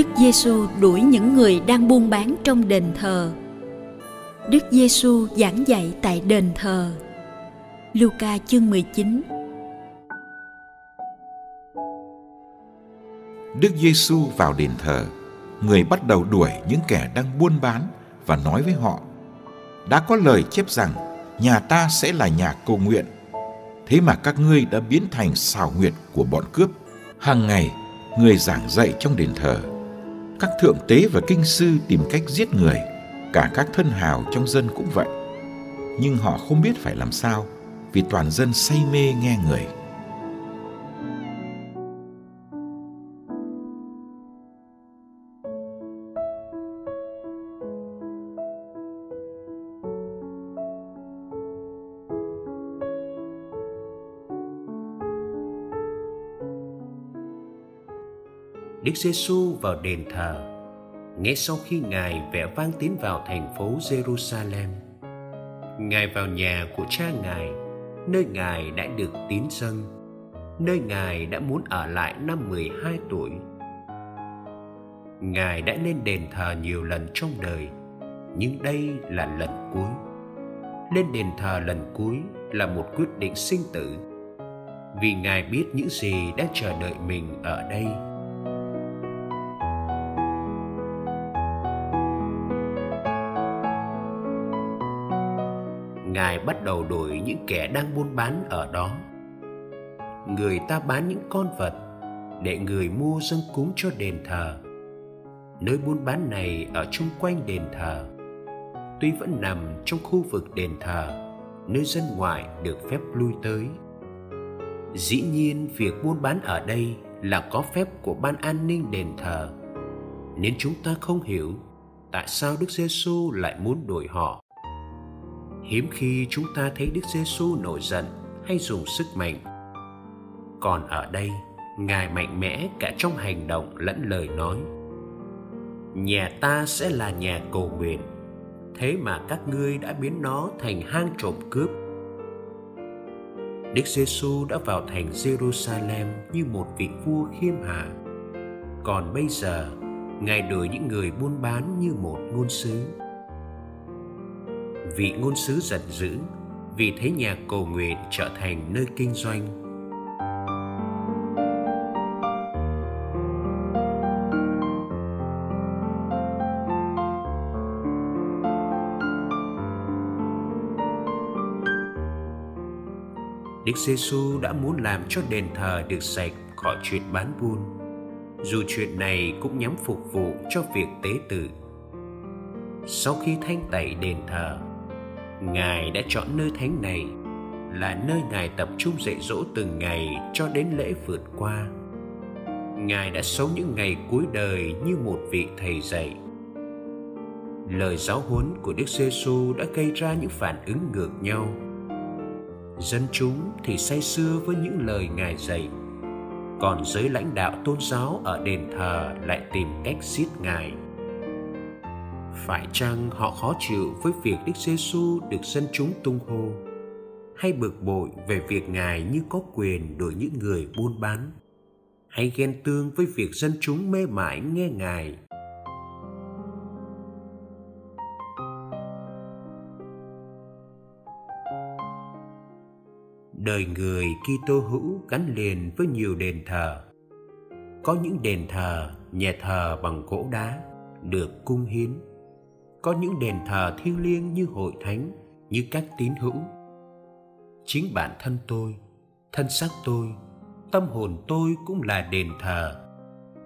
Đức Giêsu đuổi những người đang buôn bán trong đền thờ. Đức Giêsu giảng dạy tại đền thờ. Luca chương 19 Đức Giêsu vào đền thờ, người bắt đầu đuổi những kẻ đang buôn bán và nói với họ: Đã có lời chép rằng nhà ta sẽ là nhà cầu nguyện. Thế mà các ngươi đã biến thành xào nguyệt của bọn cướp. Hàng ngày, người giảng dạy trong đền thờ các thượng tế và kinh sư tìm cách giết người, cả các thân hào trong dân cũng vậy. Nhưng họ không biết phải làm sao, vì toàn dân say mê nghe người. Đức Giêsu vào đền thờ. Ngay sau khi Ngài vẽ vang tiến vào thành phố Jerusalem, Ngài vào nhà của cha Ngài, nơi Ngài đã được tín dân nơi Ngài đã muốn ở lại năm 12 tuổi. Ngài đã lên đền thờ nhiều lần trong đời, nhưng đây là lần cuối. Lên đền thờ lần cuối là một quyết định sinh tử, vì Ngài biết những gì đang chờ đợi mình ở đây Ngài bắt đầu đuổi những kẻ đang buôn bán ở đó. Người ta bán những con vật để người mua dâng cúng cho đền thờ. Nơi buôn bán này ở chung quanh đền thờ. Tuy vẫn nằm trong khu vực đền thờ, nơi dân ngoại được phép lui tới. Dĩ nhiên việc buôn bán ở đây là có phép của ban an ninh đền thờ, nên chúng ta không hiểu tại sao Đức Giêsu lại muốn đuổi họ hiếm khi chúng ta thấy Đức Giêsu nổi giận hay dùng sức mạnh. Còn ở đây, Ngài mạnh mẽ cả trong hành động lẫn lời nói. Nhà ta sẽ là nhà cầu nguyện, thế mà các ngươi đã biến nó thành hang trộm cướp. Đức Giêsu đã vào thành Jerusalem như một vị vua khiêm hạ. Còn bây giờ, Ngài đuổi những người buôn bán như một ngôn sứ vị ngôn sứ giận dữ vì thấy nhà cầu nguyện trở thành nơi kinh doanh Đức Giêsu đã muốn làm cho đền thờ được sạch khỏi chuyện bán buôn, dù chuyện này cũng nhắm phục vụ cho việc tế tự. Sau khi thanh tẩy đền thờ, Ngài đã chọn nơi thánh này là nơi Ngài tập trung dạy dỗ từng ngày cho đến lễ vượt qua. Ngài đã sống những ngày cuối đời như một vị thầy dạy. Lời giáo huấn của Đức Giêsu đã gây ra những phản ứng ngược nhau. Dân chúng thì say sưa với những lời Ngài dạy, còn giới lãnh đạo tôn giáo ở đền thờ lại tìm cách giết Ngài phải chăng họ khó chịu với việc Đức Giêsu được dân chúng tung hô hay bực bội về việc Ngài như có quyền đổi những người buôn bán hay ghen tương với việc dân chúng mê mải nghe Ngài đời người Kitô hữu gắn liền với nhiều đền thờ. Có những đền thờ, nhà thờ bằng gỗ đá được cung hiến. Có những đền thờ thiêng liêng như hội thánh, như các tín hữu. Chính bản thân tôi, thân xác tôi, tâm hồn tôi cũng là đền thờ.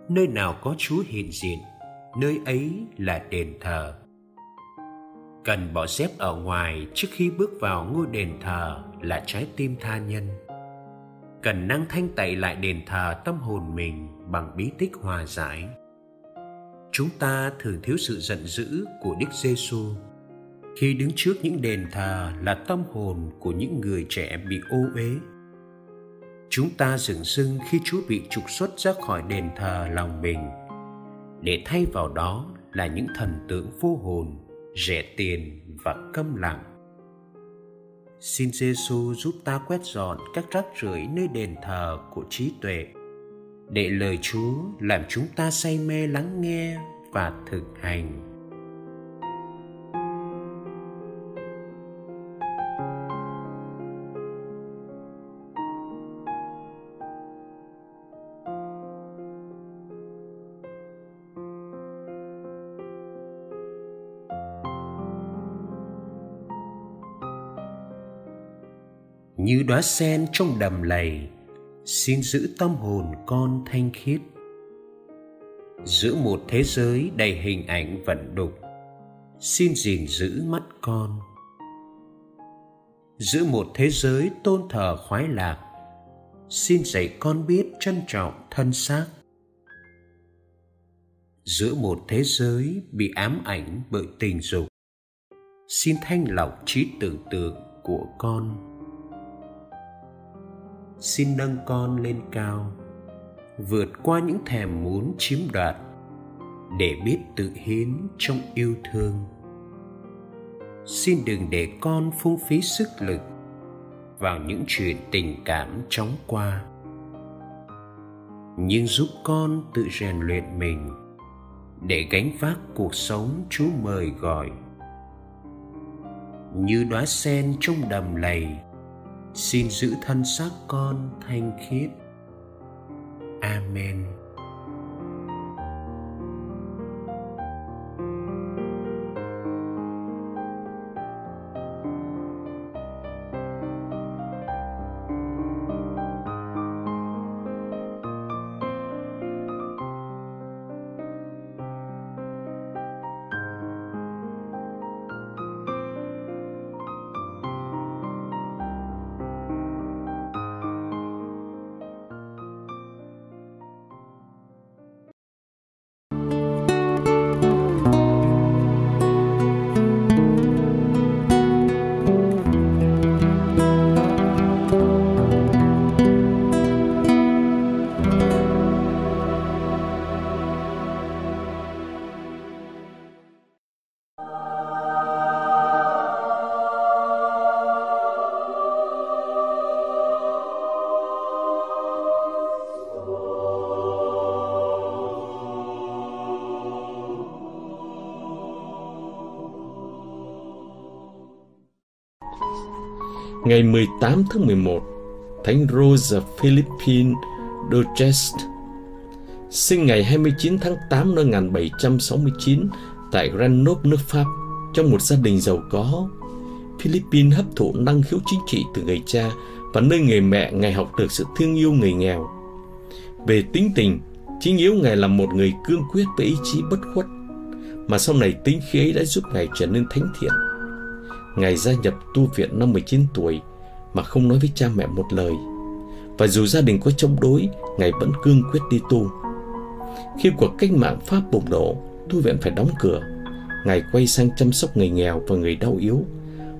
Nơi nào có Chúa hiện diện, nơi ấy là đền thờ cần bỏ dép ở ngoài trước khi bước vào ngôi đền thờ là trái tim tha nhân cần năng thanh tẩy lại đền thờ tâm hồn mình bằng bí tích hòa giải chúng ta thường thiếu sự giận dữ của đức giêsu khi đứng trước những đền thờ là tâm hồn của những người trẻ bị ô uế. Chúng ta dừng dưng khi chúa bị trục xuất ra khỏi đền thờ lòng mình. Để thay vào đó là những thần tượng vô hồn rẻ tiền và câm lặng. Xin Giêsu giúp ta quét dọn các rác rưởi nơi đền thờ của trí tuệ, để lời Chúa làm chúng ta say mê lắng nghe và thực hành. như đóa sen trong đầm lầy xin giữ tâm hồn con thanh khiết. Giữa một thế giới đầy hình ảnh vận đục. Xin gìn giữ mắt con. Giữa một thế giới tôn thờ khoái lạc. Xin dạy con biết trân trọng thân xác. Giữa một thế giới bị ám ảnh bởi tình dục. Xin thanh lọc trí tưởng tượng của con xin nâng con lên cao, vượt qua những thèm muốn chiếm đoạt, để biết tự hiến trong yêu thương. Xin đừng để con phung phí sức lực vào những chuyện tình cảm chóng qua, nhưng giúp con tự rèn luyện mình để gánh vác cuộc sống chúa mời gọi. Như đóa sen trong đầm lầy xin giữ thân xác con thanh khiết. Amen. Ngày 18 tháng 11, Thánh Rosa Philippine Duchess sinh ngày 29 tháng 8 năm 1769 tại Grenoble, nước Pháp, trong một gia đình giàu có. Philippines hấp thụ năng khiếu chính trị từ người cha và nơi người mẹ Ngài học được sự thương yêu người nghèo. Về tính tình, chính yếu Ngài là một người cương quyết với ý chí bất khuất, mà sau này tính khí ấy đã giúp Ngài trở nên thánh thiện. Ngài gia nhập tu viện năm 19 tuổi mà không nói với cha mẹ một lời. Và dù gia đình có chống đối, Ngài vẫn cương quyết đi tu. Khi cuộc cách mạng Pháp bùng nổ, tu viện phải đóng cửa. Ngài quay sang chăm sóc người nghèo và người đau yếu,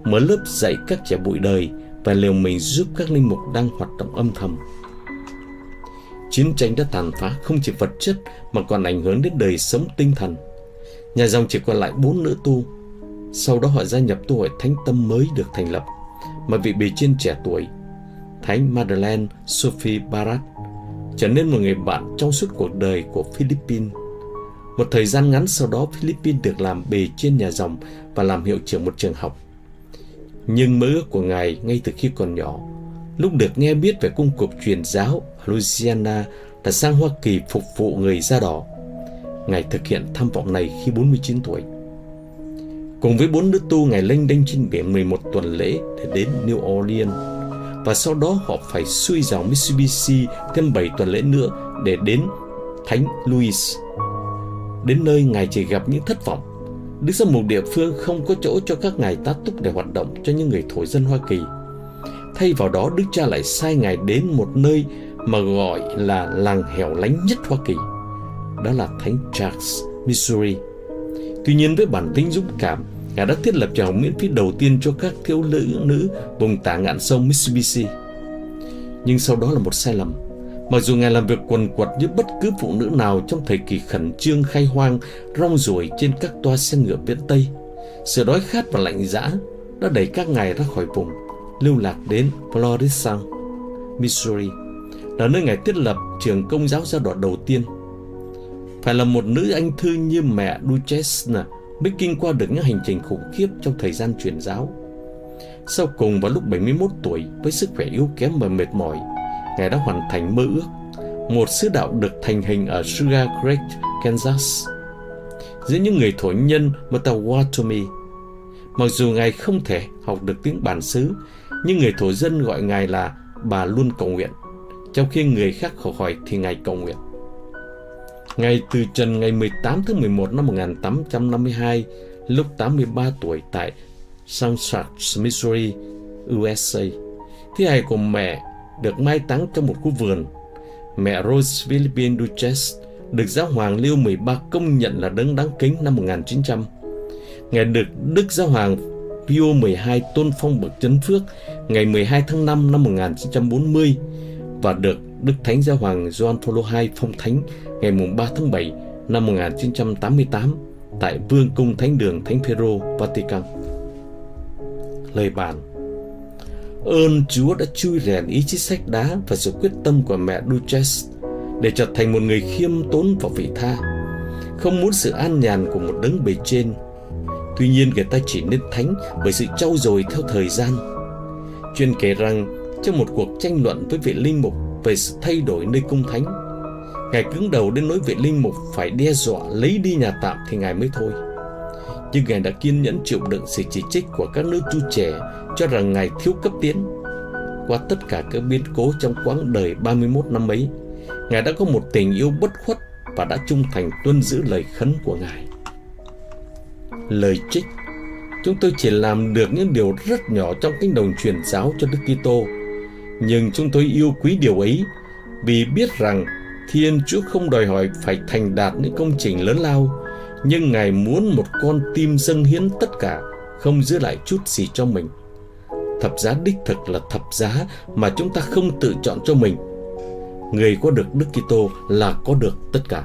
mở lớp dạy các trẻ bụi đời và liều mình giúp các linh mục đang hoạt động âm thầm. Chiến tranh đã tàn phá không chỉ vật chất mà còn ảnh hưởng đến đời sống tinh thần. Nhà dòng chỉ còn lại bốn nữ tu sau đó họ gia nhập tu hội thánh tâm mới được thành lập, mà vị bề trên trẻ tuổi, Thánh Madeleine Sophie Barat, trở nên một người bạn trong suốt cuộc đời của Philippines. Một thời gian ngắn sau đó, Philippines được làm bề trên nhà dòng và làm hiệu trưởng một trường học. Nhưng mơ ước của Ngài ngay từ khi còn nhỏ lúc được nghe biết về cung cuộc truyền giáo Louisiana đã sang Hoa Kỳ phục vụ người da đỏ. Ngài thực hiện tham vọng này khi 49 tuổi. Cùng với bốn nữ tu, ngày lênh đênh trên biển 11 tuần lễ để đến New Orleans. Và sau đó họ phải xuôi dòng Mitsubishi thêm 7 tuần lễ nữa để đến Thánh Louis. Đến nơi Ngài chỉ gặp những thất vọng. Đức giám mục địa phương không có chỗ cho các ngài tá túc để hoạt động cho những người thổ dân Hoa Kỳ. Thay vào đó, Đức cha lại sai Ngài đến một nơi mà gọi là làng hẻo lánh nhất Hoa Kỳ. Đó là Thánh Charles, Missouri. Tuy nhiên với bản tính dũng cảm, Ngài đã thiết lập trường học miễn phí đầu tiên cho các thiếu nữ nữ vùng tả ngạn sông Mississippi. Nhưng sau đó là một sai lầm. Mặc dù Ngài làm việc quần quật như bất cứ phụ nữ nào trong thời kỳ khẩn trương khai hoang, rong ruổi trên các toa xe ngựa viễn Tây, sự đói khát và lạnh dã đã đẩy các ngài ra khỏi vùng, lưu lạc đến Florissant, Missouri, là nơi ngài thiết lập trường công giáo gia đỏ đầu tiên. Phải là một nữ anh thư như mẹ Duchesne mới kinh qua được những hành trình khủng khiếp trong thời gian truyền giáo. Sau cùng vào lúc 71 tuổi với sức khỏe yếu kém và mệt mỏi, Ngài đã hoàn thành mơ ước, một sứ đạo được thành hình ở Sugar Creek, Kansas. Giữa những người thổ nhân Motawatomi, mặc dù Ngài không thể học được tiếng bản xứ, nhưng người thổ dân gọi Ngài là bà luôn cầu nguyện, trong khi người khác khổ hỏi thì Ngài cầu nguyện ngày từ trần ngày 18 tháng 11 năm 1852, lúc 83 tuổi tại Sunset, Missouri, USA. Thi hài của mẹ được mai táng trong một khu vườn. Mẹ Rose Philippine Duchess được giáo hoàng Leo 13 công nhận là đấng đáng kính năm 1900. Ngài được Đức Giáo hoàng Pio 12 tôn phong bậc chấn phước ngày 12 tháng 5 năm 1940 và được Đức Thánh Giáo hoàng John Paul II phong thánh ngày 3 tháng 7 năm 1988 tại Vương cung Thánh đường Thánh Phaero, Vatican. Lời bàn Ơn Chúa đã chui rèn ý chí sách đá và sự quyết tâm của mẹ Duchess để trở thành một người khiêm tốn và vị tha, không muốn sự an nhàn của một đấng bề trên. Tuy nhiên người ta chỉ nên thánh bởi sự trau dồi theo thời gian. Chuyên kể rằng trong một cuộc tranh luận với vị linh mục về sự thay đổi nơi cung thánh, Ngài cứng đầu đến nỗi vị linh mục phải đe dọa lấy đi nhà tạm thì Ngài mới thôi. Nhưng Ngài đã kiên nhẫn chịu đựng sự chỉ trích của các nữ tu trẻ cho rằng Ngài thiếu cấp tiến. Qua tất cả các biến cố trong quãng đời 31 năm ấy, Ngài đã có một tình yêu bất khuất và đã trung thành tuân giữ lời khấn của Ngài. Lời trích Chúng tôi chỉ làm được những điều rất nhỏ trong cánh đồng truyền giáo cho Đức Kitô, nhưng chúng tôi yêu quý điều ấy vì biết rằng Thiên Chúa không đòi hỏi phải thành đạt những công trình lớn lao, nhưng Ngài muốn một con tim dâng hiến tất cả, không giữ lại chút gì cho mình. Thập giá đích thực là thập giá mà chúng ta không tự chọn cho mình. Người có được Đức Kitô là có được tất cả.